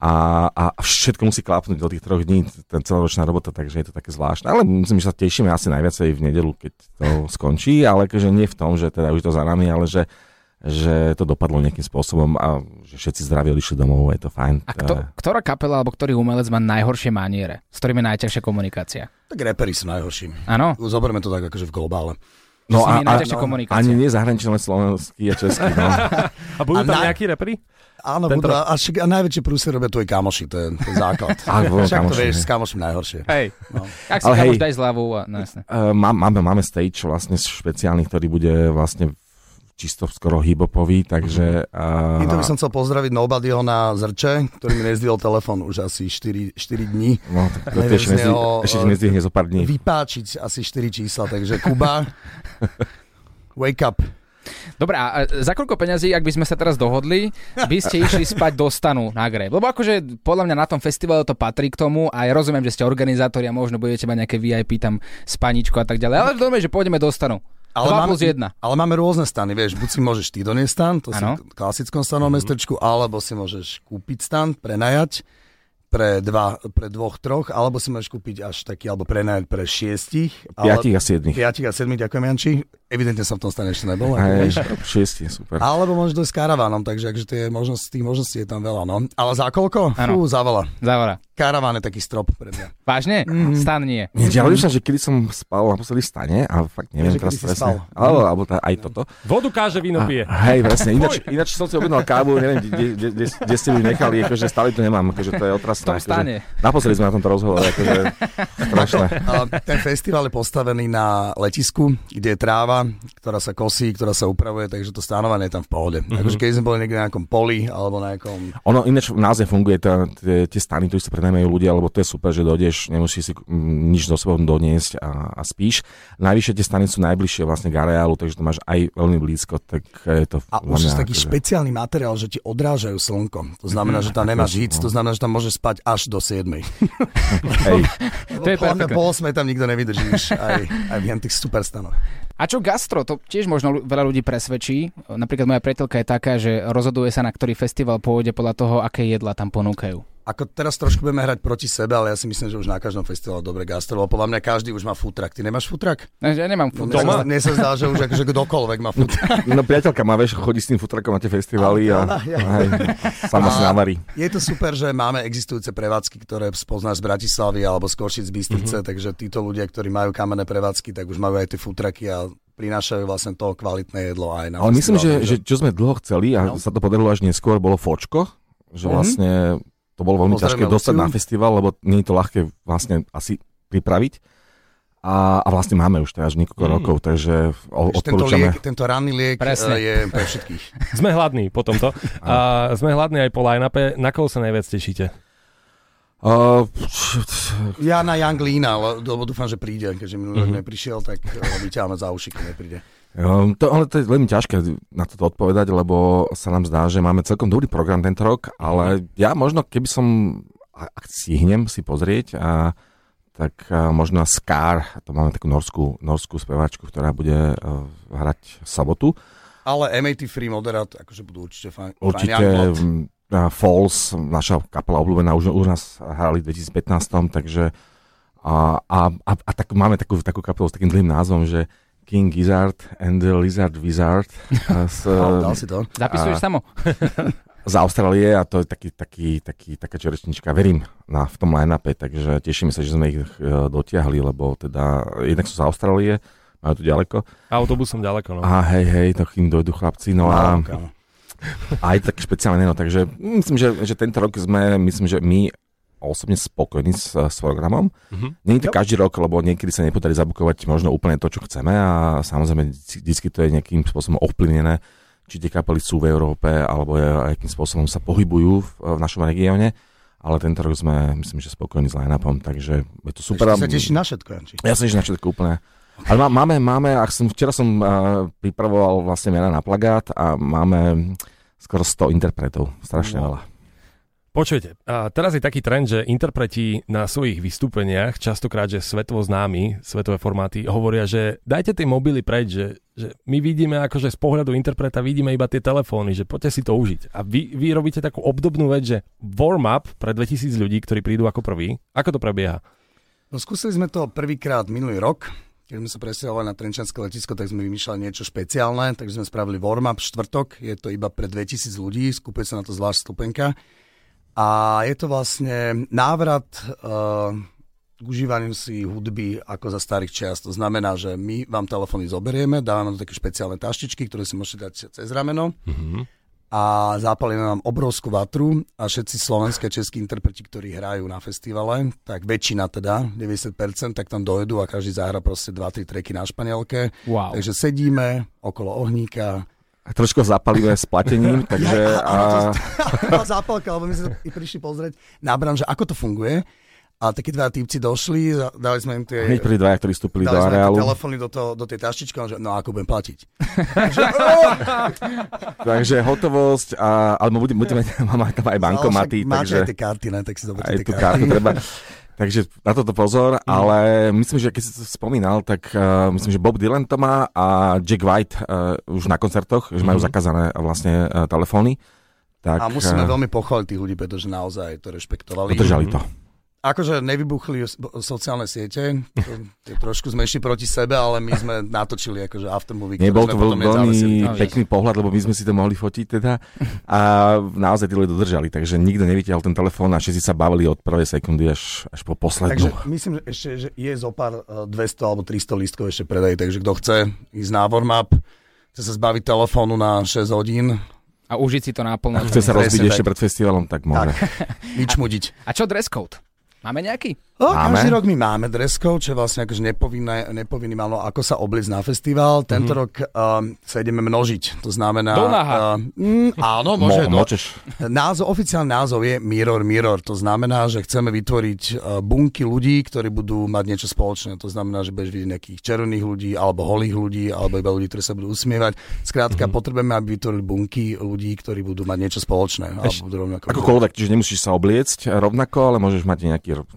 Speaker 7: A, a všetko musí klapnúť do tých troch dní, ten celoročná robota, takže je to také zvláštne. Ale myslím, že sa tešíme asi najviacej v nedelu, keď to skončí, ale akože nie v tom, že teda už to za nami, ale že, že to dopadlo nejakým spôsobom a že všetci zdraví odišli domov, je to fajn.
Speaker 2: A kto, ktorá kapela alebo ktorý umelec má najhoršie maniere? S ktorými je najťažšia komunikácia?
Speaker 8: Tak reperi sú najhorší.
Speaker 2: Áno?
Speaker 8: Zoberme to tak akože v globále.
Speaker 2: No
Speaker 7: No a, a,
Speaker 2: komunikácia.
Speaker 7: ani nie zahraničný, len slovenský a český. No.
Speaker 4: A budú
Speaker 8: A
Speaker 4: tam
Speaker 8: na-
Speaker 4: nejakí repri?
Speaker 8: Áno,
Speaker 4: Tento
Speaker 8: budú, a, však- a najväčšie prúser robia tvoji kamoši, to je, to je základ.
Speaker 7: Vo,
Speaker 8: Však to
Speaker 7: kamoši,
Speaker 8: vieš,
Speaker 7: hej.
Speaker 8: s kamošmi najhoršie.
Speaker 4: Hej.
Speaker 2: Ak si
Speaker 7: Ale
Speaker 2: kamoš
Speaker 7: hej.
Speaker 2: daj zľavu a... No.
Speaker 7: Uh, má, máme, máme stage vlastne špeciálny, ktorý bude vlastne čisto skoro hip-hopový, takže... Uh,
Speaker 8: Týmto by som chcel pozdraviť Nobodyho na Zrče, ktorý mi nezdvihol telefon už asi 4, 4 dní.
Speaker 7: No, tak to
Speaker 8: Neviem
Speaker 7: ešte
Speaker 8: z
Speaker 7: nezdvih-
Speaker 8: neho,
Speaker 7: ešte ti nezdvihne zo pár dní.
Speaker 8: Vypáčiť asi 4 čísla, takže Kuba, wake up.
Speaker 2: Dobre, a e, za koľko peňazí, ak by sme sa teraz dohodli, by ste išli spať do stanu na greb? Lebo akože podľa mňa na tom festivale to patrí k tomu a ja rozumiem, že ste organizátori a možno budete mať nejaké VIP tam spaničko a tak ďalej, ale dobre, že pôjdeme do stanu. Ale 2
Speaker 8: máme,
Speaker 2: plus 1.
Speaker 8: ale máme rôzne stany, vieš, buď si môžeš ty doniesť stan, to si
Speaker 2: Áno.
Speaker 8: v klasickom stanom mestečku, alebo si môžeš kúpiť stan, prenajať pre, dva, pre dvoch, troch, alebo si môžeš kúpiť až taký, alebo prenajať pre šiestich. ale-
Speaker 7: Piatich a siedmých.
Speaker 8: Piatich a sedmých, ďakujem Janči. Evidentne som v tom stane ešte nebol.
Speaker 7: Hej, šiesti, super.
Speaker 8: Alebo môžeš dojsť s karavánom, takže akože tie možnosti, tých možností je tam veľa. No. Ale za koľko? Fú, za veľa.
Speaker 2: Závora.
Speaker 8: Karaván je taký strop pre mňa.
Speaker 2: Vážne?
Speaker 8: Mhm.
Speaker 2: Stan nie.
Speaker 7: Nie, ja sa, že kedy som spal naposledy v stane, a fakt neviem
Speaker 8: Že
Speaker 7: teraz presne.
Speaker 8: spal.
Speaker 7: Alebo, alebo tá, aj toto.
Speaker 4: Vodu káže, víno pije.
Speaker 7: A, hej, presne. Ináč, ináč som si objednal kávu, neviem, kde, ste ju nechali, akože stále to nemám, akože to je otrasné.
Speaker 2: Tom stane.
Speaker 7: Akože, naposledy sme na tomto rozhovore, akože strašné.
Speaker 8: A ten festival je postavený na letisku, kde je tráva, ktorá sa kosí, ktorá sa upravuje, takže to stánovanie je tam v pohode.
Speaker 7: Mhm.
Speaker 8: Akože keď sme boli niekde na nejakom poli alebo na nejakom...
Speaker 7: Ono ináč naozaj funguje tá, tie, tie stany, tu si prenajmajú ľudia, lebo to je super, že dojdeš, nemusíš si nič do sebou doniesť a, a spíš. Najvyššie tie stany sú najbližšie vlastne k areálu, takže to máš aj veľmi blízko, tak je to...
Speaker 8: A už je taký
Speaker 7: akože-
Speaker 8: špeciálny materiál, že ti odrážajú slnko. To znamená, že tam nemáš hic, to znamená, že tam môžeš spať až do 7.
Speaker 7: Hej,
Speaker 2: To je
Speaker 8: po 8 tam nikto nevydrží už aj, aj v tých super stanoch.
Speaker 2: A čo gastro, to tiež možno veľa ľudí presvedčí. Napríklad moja priateľka je taká, že rozhoduje sa, na ktorý festival pôjde podľa toho, aké jedla tam ponúkajú.
Speaker 8: Ako teraz trošku budeme hrať proti sebe, ale ja si myslím, že už na každom festivale dobre gastro, lebo podľa mňa každý už má futrak. Ty nemáš futrak?
Speaker 2: No, že Ja nemám
Speaker 8: No,
Speaker 2: furt.
Speaker 8: mne, sa, mne sa zdá, že už akože kdokoľvek má futrak.
Speaker 7: no priateľka má, vieš, chodí s tým futrakom na tie festivaly a,
Speaker 8: Áno, ja.
Speaker 7: a sama si
Speaker 8: A-
Speaker 7: navarí.
Speaker 8: Je to super, že máme existujúce prevádzky, ktoré spoznáš z Bratislavy alebo z Košic z Bystrice, mm-hmm. takže títo ľudia, ktorí majú kamenné prevádzky, tak už majú aj tie futraky a prinášajú vlastne to kvalitné jedlo aj na
Speaker 7: Ale myslím, že, že čo sme dlho chceli a
Speaker 8: No.
Speaker 7: sa to podarilo až neskôr, bolo fočko, že
Speaker 8: Mhm.
Speaker 7: vlastne to bolo veľmi ťažké dostať na festival, lebo nie je to ľahké vlastne asi pripraviť. A, a vlastne máme už teraz niekoľko
Speaker 4: Mm.
Speaker 7: rokov, takže o,
Speaker 8: Že tento,
Speaker 7: odporúčame.
Speaker 8: liek, tento ranný liek
Speaker 2: Presne.
Speaker 8: eh, je pre všetkých.
Speaker 4: Sme hladní po tomto. A sme hladní aj po line-upe. Na koho sa najviac tešíte?
Speaker 7: Uh,
Speaker 8: Ja na Young Leana, le- lebo dúfam, že príde, keďže minulý
Speaker 7: Mhm.
Speaker 8: mm-hmm. neprišiel, tak eh, vyťaháme za uši, keď nepríde.
Speaker 7: Um, to, ale to je veľmi ťažké na toto odpovedať, lebo sa nám zdá, že máme celkom dobrý program tento rok, ale ja možno, keby som, ak stihnem si pozrieť, a, tak a, možno Scar, to máme takú norskú, norskú speváčku, ktorá bude uh, hrať sobotu.
Speaker 8: Ale MAT Free Moderat, akože budú určite fajn.
Speaker 7: Určite
Speaker 8: fajn
Speaker 7: Falls, naša kapela obľúbená, už, už nás hrali v 2015, takže a, a, a, a tak máme takú, takú kapelu s takým dlhým názvom, že King Gizzard and the Lizard Wizard z,
Speaker 8: dal si to.
Speaker 2: Zapisuješ
Speaker 7: A-
Speaker 2: samo?
Speaker 7: z Austrálie a to je taký, taký, taký, taká čerečnička. Verím na, v tom line-upe, takže tešíme sa, že sme ich uh, dotiahli, lebo teda jednak sú z Austrálie, majú to ďaleko.
Speaker 4: Autobusom ďaleko, no.
Speaker 7: A hej, hej, to kým dojdu chlapci. No
Speaker 8: kámo.
Speaker 7: a je to také špeciálne, no, takže myslím, že, že tento rok sme, myslím, že my osobne spokojní s, s programom.
Speaker 4: Mhm.
Speaker 7: Nie je to
Speaker 8: Jo.
Speaker 7: každý rok, lebo niekedy sa nepodarí zabukovať možno úplne to, čo chceme a samozrejme vždy- to je nejakým spôsobom ovplyvnené, či tie kapely sú v Európe alebo je, akým spôsobom sa pohybujú v, v našom regióne. Ale tento rok sme, myslím, že spokojní s line-upom, takže je to super.
Speaker 8: Ešte sa teší na všetko, Janči.
Speaker 7: Ja sa teším na všetko úplne. Ale má, máme, máme, ak som, včera som uh, pripravoval vlastne mena na plagát a máme skoro 100 interpretov, strašne
Speaker 8: Wow.
Speaker 7: veľa.
Speaker 4: Počujete, a teraz je taký trend, že interpreti na svojich vystúpeniach, častokrát, že svetovo známi, svetové formáty, hovoria, že dajte tie mobily preč, že, že my vidíme akože z pohľadu interpreta vidíme iba tie telefóny, že poďte si to užiť. A vy, vy robíte takú obdobnú vec, že warm-up pre 2000 ľudí, ktorí prídu ako prví. Ako to prebieha?
Speaker 8: No skúsili sme to prvýkrát minulý rok, keď sme sa presťahovali na Trenčanské letisko, tak sme vymýšľali niečo špeciálne, takže sme spravili warm-up štvrtok, je to iba pre 2000 ľudí, skupuje sa na to zvlášť stupenka. A je to vlastne návrat uh, k užívaniu si hudby ako za starých čias. To znamená, že my vám telefóny zoberieme, dávame do také špeciálne taštičky, ktoré si môžete dať cez rameno a zapalíme vám obrovskú vatru a všetci slovenské českí interpreti, ktorí hrajú na festivale, tak väčšina teda, 90%, tak tam dojedú a každý zahra proste 2-3 treky na španielke.
Speaker 2: Wow.
Speaker 8: Takže sedíme okolo ohníka.
Speaker 7: Trošku zapalíme s platením, takže... A,
Speaker 8: Bola zápalka, lebo my sme sa prišli pozrieť na bran, že ako to funguje. A takí dva týpci došli, dali sme im tie...
Speaker 7: hneď prvý dvaja, ktorí vstúpili do
Speaker 8: Dali
Speaker 7: areálu,
Speaker 8: telefóny do, to, do tej taštičky, že no ako budem platiť.
Speaker 7: takže hotovosť, a, alebo budeme, budeme máme tam aj bankomaty,
Speaker 8: Máte
Speaker 7: takže
Speaker 8: aj tie karty, ne? tak si zoberte tie karty.
Speaker 7: kartu treba. Takže na toto pozor, ale myslím, že keď si to spomínal, tak uh, myslím, že Bob Dylan to má a Jack White uh, už na koncertoch, že majú zakázané uh, vlastne uh, telefóny. Tak,
Speaker 8: A musíme
Speaker 7: eh,
Speaker 8: veľmi pochváliť tých ľudí, pretože naozaj to rešpektovali.
Speaker 7: Udržali to.
Speaker 8: Akože nevybuchli sociálne siete, to je trošku sme išli proti sebe, ale my sme natočili akože aftermovie,
Speaker 7: Nebol to
Speaker 8: sme potom
Speaker 7: veľ- veľmi.
Speaker 2: No,
Speaker 7: pekný pohľad, lebo my sme si to mohli fotiť teda a naozaj tí ľudia dodržali, takže nikto nevytiahol ten telefón a všetci sa bavili od prvej sekundy až, až po poslednú.
Speaker 8: Takže myslím, že ešte že je zo pár eh, 200 alebo 300 lístkov ešte predaj, takže kto chce ísť na warm-up, chce sa zbaviť telefónu na 6 hodín,
Speaker 2: A užiť si to naplno.
Speaker 7: Chce sa rozbiť
Speaker 8: tak.
Speaker 7: ešte pred festivalom, tak môže.
Speaker 8: vyčmudiť.
Speaker 2: A čo dress code? Máme nejaký?
Speaker 8: No,
Speaker 7: Máme.
Speaker 8: každý rok my máme dress code, čo je vlastne akože nepovinné, nepovinný malo, ako sa obliecť na festival. Tento rok um, sa ideme množiť, to znamená...
Speaker 2: Do naha.
Speaker 8: Uh, mm, áno, môže.
Speaker 7: Mo,
Speaker 8: do. Názov, oficiálny názov je Mirror Mirror. To znamená, že chceme vytvoriť uh, bunky ľudí, ktorí budú mať niečo spoločné. To znamená, že budeš vidieť nejakých červených ľudí, alebo holých ľudí, alebo iba ľudí, ktorí sa budú usmievať. Skrátka, mm-hmm. potrebujeme, aby vytvorili bunky ľudí, ktorí budú mať niečo spoločné.
Speaker 7: Eš-
Speaker 8: alebo rovnako
Speaker 7: Akokoľvek, čiže nemusíš sa obliecť rovnako, ale môžeš mať nejaký ro-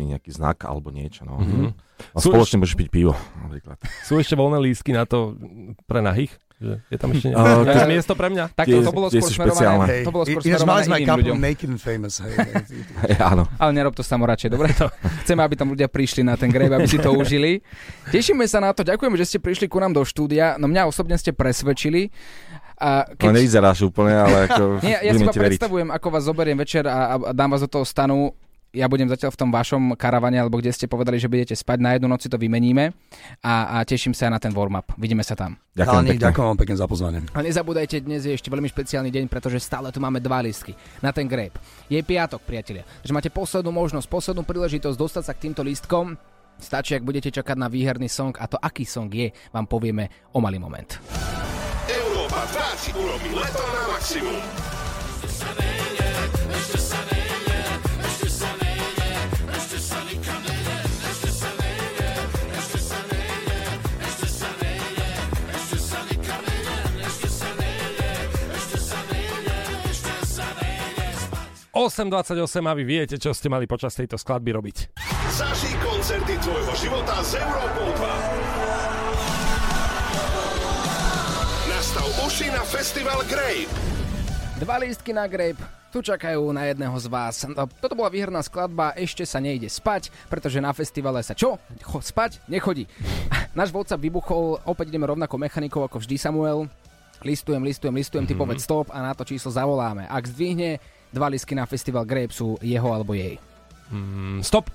Speaker 7: spoločný nejaký znak alebo niečo. No. Mm-hmm. A
Speaker 4: Sú
Speaker 7: spoločne môžeš piť pivo, napríklad.
Speaker 4: Sú ešte voľné lístky na to pre nahých? Že je tam ešte
Speaker 7: Uh,
Speaker 4: nejaké
Speaker 2: tie-
Speaker 4: miesto pre mňa?
Speaker 2: Tak to, to bolo skôr smerované,
Speaker 8: Hej,
Speaker 2: to bolo skôr
Speaker 8: mali
Speaker 2: smerované iným
Speaker 8: couple
Speaker 2: ľuďom.
Speaker 8: Naked and Famous. Hej,
Speaker 7: áno.
Speaker 2: Ale nerob to samo radšej, dobre? To. Chceme, aby tam ľudia prišli na ten grave, aby si to užili. Tešíme sa na to, ďakujem, že ste prišli ku nám do štúdia. No mňa osobne ste presvedčili. A
Speaker 7: Keď... No nevyzeráš úplne, ale ako
Speaker 2: Nie, ja si iba
Speaker 7: ti veriť.
Speaker 2: predstavujem, ako vás zoberiem večer a, a dám vás do toho stanu. Ja budem zatiaľ v tom vašom karavane, alebo kde ste povedali, že budete spať. Na jednu noc si to vymeníme a, a teším sa na ten warm-up. Vidíme sa tam.
Speaker 7: Ďakujem pekne.
Speaker 8: ďakujem vám pekne za pozvanie.
Speaker 2: A nezabúdajte, dnes je ešte veľmi špeciálny deň, pretože stále tu máme dva lístky na ten grape. Je piatok, priatelia. Takže máte poslednú možnosť, poslednú príležitosť dostať sa k týmto lístkom. Stačí, ak budete čakať na výherný song a to, aký song je, vám povieme o malý moment.
Speaker 1: Európa 2 si urobí leto na maximum.
Speaker 4: – 8.28 a vy viete, čo ste mali počas tejto skladby robiť.
Speaker 1: Zažij koncerty tvojho života s Európou 2. Nastav uši na festival Grape.
Speaker 2: Dva lístky na grape, Tu čakajú na jedného z vás. No, Toto bola výherná skladba Ešte sa nejde spať, pretože na festivale sa čo? Cho, spať? Nechodí. Náš WhatsApp vybuchol, opäť ideme rovnako mechanikou ako vždy Samuel. Listujem, listujem, listujem, ty povedz stop a na to číslo zavoláme. Ak zdvihne, dva lisky na festival Grape sú jeho alebo jej.
Speaker 4: Mm, stop.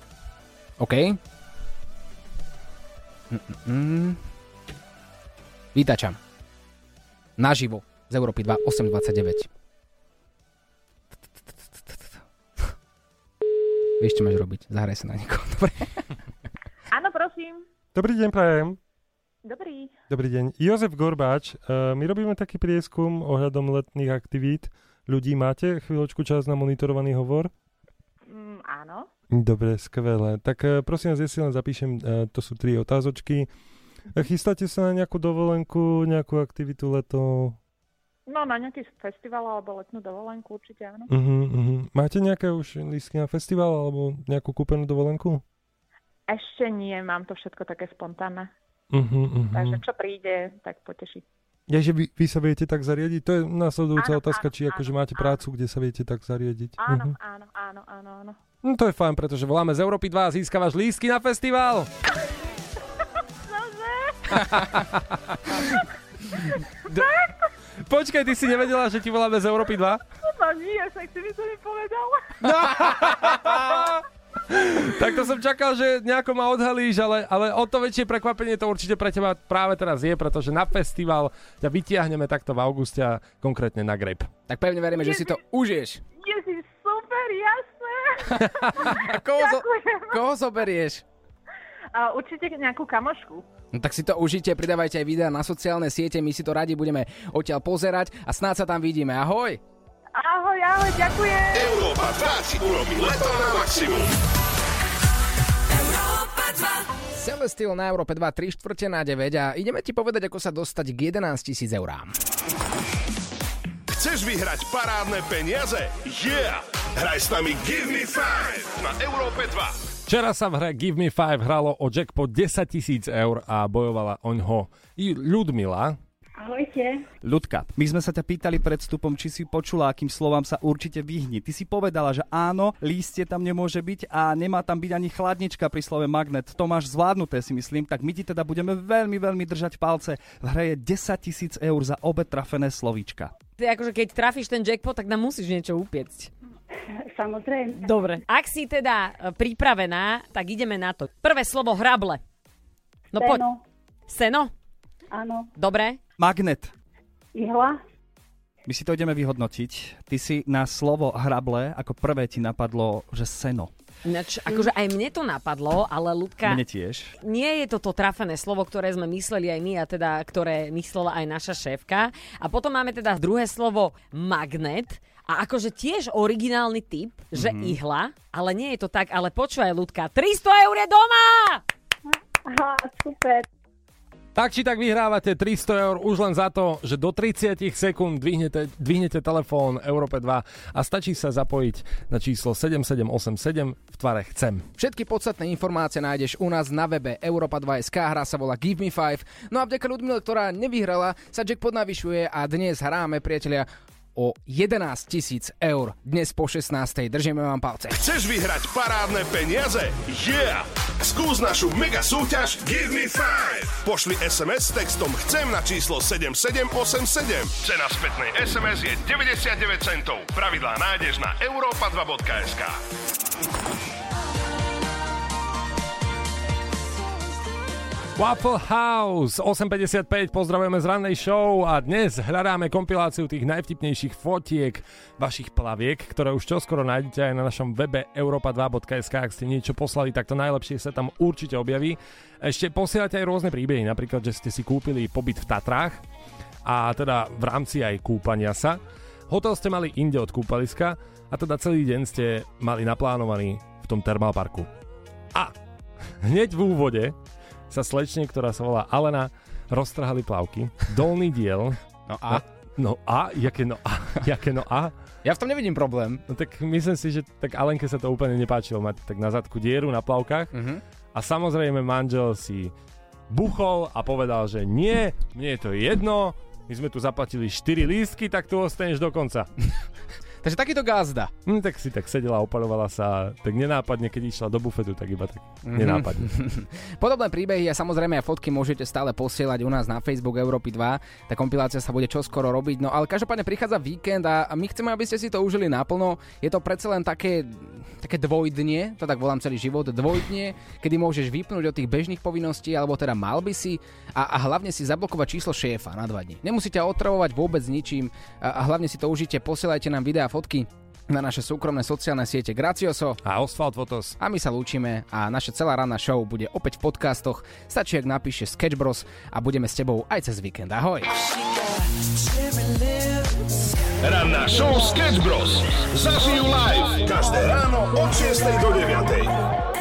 Speaker 2: OK? Mm-mm. Vítačam. Naživo z Európy 2 829. Vieš, čo máš robiť? Zahraj sa na niekoho. Dobre.
Speaker 9: Áno, prosím.
Speaker 10: Dobrý deň, prajem.
Speaker 9: Dobrý.
Speaker 10: Dobrý deň. Jozef Gorbáč, e, my robíme taký prieskum ohľadom letných aktivít. Ľudí máte chvíľočku čas na monitorovaný hovor?
Speaker 9: Mm, áno.
Speaker 10: Dobre, skvelé. Tak e, prosím vás, ja si len zapíšem, e, to sú tri otázočky. E, Chystáte sa na nejakú dovolenku, nejakú aktivitu leto?
Speaker 9: No, na nejaký festival alebo letnú dovolenku určite áno.
Speaker 10: Uh-huh, uh-huh. Máte nejaké už lístky na festival alebo nejakú kúpenú dovolenku?
Speaker 9: Ešte nie, mám to všetko také spontánne.
Speaker 10: Uh-huh, uh-huh.
Speaker 9: Takže čo príde, tak poteší.
Speaker 10: Ja, že vy, vy sa viete tak zariadiť? To je následujúca
Speaker 9: Áno,
Speaker 10: otázka,
Speaker 9: áno,
Speaker 10: či akože
Speaker 9: áno,
Speaker 10: máte
Speaker 9: áno.
Speaker 10: prácu, kde sa viete tak zariadiť.
Speaker 9: Áno,
Speaker 10: Mhm.
Speaker 9: áno, áno, áno, áno.
Speaker 4: No to je fajn, pretože voláme z Európy 2 a získavaš lístky na festival. D- Počkaj, ty si nevedela, že ti voláme z Európy 2?
Speaker 9: No nie, však si by som mi povedal.
Speaker 4: Tak to som čakal, že nejako ma odhalíš, ale, ale o to väčšie prekvapenie to určite pre teba práve teraz je, pretože na festival ťa vytiahneme takto v auguste a konkrétne na Grape.
Speaker 2: Tak pevne veríme, že si to užiješ.
Speaker 9: Ježiš, super, jasné.
Speaker 2: A koho, zo, koho zoberieš?
Speaker 9: A určite nejakú kamošku.
Speaker 2: No tak si to užite, pridávajte aj videá na sociálne siete, my si to radi budeme odtiaľ pozerať a snáď sa tam vidíme. Ahoj!
Speaker 9: Ahoj, ahoj, ďakujem.
Speaker 1: Európa 2 ti urobí leto na maximum.
Speaker 2: Celestial na Európe 2, 3 štvrte na 9 a ideme ti povedať, ako sa dostať k 11 tisíc eurám.
Speaker 1: Chceš vyhrať parádne peniaze? Yeah! Hraj s nami Give Me 5 na Európe 2.
Speaker 4: Včera sa v hre Give Me 5 hralo o jackpot 10 tisíc eur a bojovala oňho i Ľudmila.
Speaker 9: Ahojte.
Speaker 11: Ľudka, my sme sa ťa pýtali pred vstupom, či si počula, akým slovám sa určite vyhni. Ty si povedala, že áno, lístie tam nemôže byť a nemá tam byť ani chladnička pri slove magnet. To máš zvládnuté, si myslím, tak my ti teda budeme veľmi, veľmi držať palce. V hre je 10 tisíc eur za obe trafené slovíčka.
Speaker 12: Ty akože keď trafíš ten jackpot, tak nám musíš niečo upiecť.
Speaker 9: Samozrejme.
Speaker 12: Dobre. Ak si teda e, pripravená, tak ideme na to. Prvé slovo hrable. No poď. Seno?
Speaker 9: Áno.
Speaker 12: Dobre.
Speaker 11: Magnet.
Speaker 9: Ihla?
Speaker 11: My si to ideme vyhodnotiť. Ty si na slovo hrable, ako prvé ti napadlo, že seno.
Speaker 12: Ináč, akože aj mne to napadlo, ale Ľudka,
Speaker 11: Mne tiež.
Speaker 12: nie je to to trafené slovo, ktoré sme mysleli aj my a teda, ktoré myslela aj naša šéfka. A potom máme teda druhé slovo magnet. A akože tiež originálny typ, že
Speaker 11: Mhm.
Speaker 12: ihla, ale nie je to tak, ale počúvaj ľudka, 300 eur je doma!
Speaker 9: Aha, super.
Speaker 4: Tak či tak vyhrávate 300 eur už len za to, že do 30 sekúnd dvihnete, dvihnete telefón Európe 2 a stačí sa zapojiť na číslo 7787 v tvare chcem.
Speaker 2: Všetky podstatné informácie nájdeš u nás na webe Europa2.sk, hra sa volá Give Me 5. No a vďaka Ľudmile, ktorá nevyhrala, sa jackpot navyšuje a dnes hráme, priatelia, o 11 tisíc eur. Dnes po 16. Držíme vám palce.
Speaker 1: Chceš vyhrať parádne peniaze? Yeah! Skús našu mega súťaž Give Me 5. Pošli SMS s textom Chcem na číslo 7787. Cena spätnej SMS je 99 centov. Pravidlá nájdeš na europa2.sk.
Speaker 4: Waffle House 8.55, pozdravujeme z rannej show a dnes hľadáme kompiláciu tých najvtipnejších fotiek vašich plaviek, ktoré už čoskoro nájdete aj na našom webe europa2.sk. Ak ste niečo poslali, tak to najlepšie sa tam určite objaví. Ešte posielate aj rôzne príbehy, napríklad, že ste si kúpili pobyt v Tatrách a teda v rámci aj kúpania sa. Hotel ste mali inde od kúpaliska a teda celý deň ste mali naplánovaný v tom termálparku. A hneď v úvode sa slečne, ktorá sa volá Alena, roztrhali plavky. Dolný diel.
Speaker 2: No a?
Speaker 4: No a? Jaké no a? Jaké no a?
Speaker 2: Ja v tom nevidím problém.
Speaker 4: No tak myslím si, že tak Alenke sa to úplne nepáčilo mať tak na zadku dieru na plavkách.
Speaker 2: Mhm.
Speaker 4: A samozrejme manžel si buchol a povedal, že nie, mne je to jedno, my sme tu zaplatili 4 lístky, tak tu ostaneš do konca.
Speaker 2: Takže takýto gazda.
Speaker 4: Hm, tak si tak sedela, oparovala sa, tak nenápadne, keď išla do bufetu, tak iba tak
Speaker 2: Mhm.
Speaker 4: nenápadne.
Speaker 2: Podobné príbehy a samozrejme aj fotky môžete stále posielať u nás na Facebook Európy 2. Tá kompilácia sa bude čoskoro robiť, no ale každopádne prichádza víkend a a my chceme, aby ste si to užili naplno. Je to predsa len také, také dvojdnie, to tak volám celý život, dvojdnie, kedy môžeš vypnúť od tých bežných povinností, alebo teda mal by si a, a hlavne si zablokovať číslo šéfa na dva dní. Nemusíte otravovať vôbec ničím a, a hlavne si to užite, posielajte nám videá, fotky na naše súkromné sociálne siete Gracioso
Speaker 4: A Oswald Fotos.
Speaker 2: a my sa lúčime a naša celá ranná show bude opäť v podcastoch. Stačí, ak napíše Sketch Bros a budeme s tebou aj cez víkend. Ahoj!
Speaker 1: Ranná show Sketch Bros. Zažijú live každé ráno od 6 do 9.